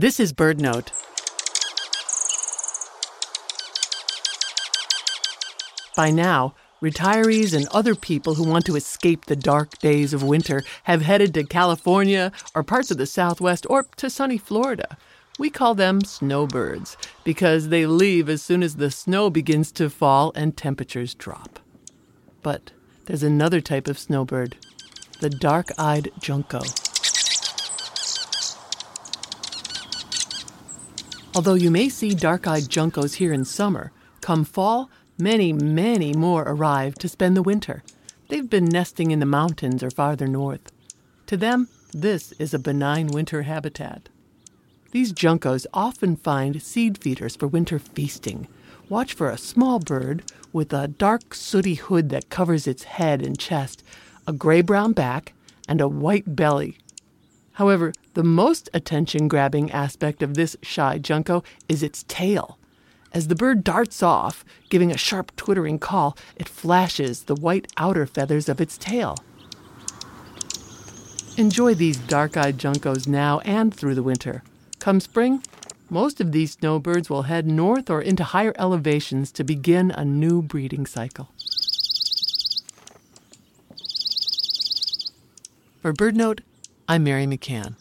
This is BirdNote. By now, retirees and other people who want to escape the dark days of winter have headed to California or parts of the Southwest or to sunny Florida. We call them snowbirds because they leave as soon as the snow begins to fall and temperatures drop. But there's another type of snowbird, the dark eyed junco. Although you may see dark eyed juncos here in summer, come fall, many, many more arrive to spend the winter. They've been nesting in the mountains or farther north. To them, this is a benign winter habitat. These juncos often find seed feeders for winter feasting. Watch for a small bird with a dark, sooty hood that covers its head and chest, a gray brown back, and a white belly. However, the most attention grabbing aspect of this shy junco is its tail. As the bird darts off, giving a sharp twittering call, it flashes the white outer feathers of its tail. Enjoy these dark eyed juncos now and through the winter. Come spring, most of these snowbirds will head north or into higher elevations to begin a new breeding cycle. For BirdNote, I'm Mary McCann.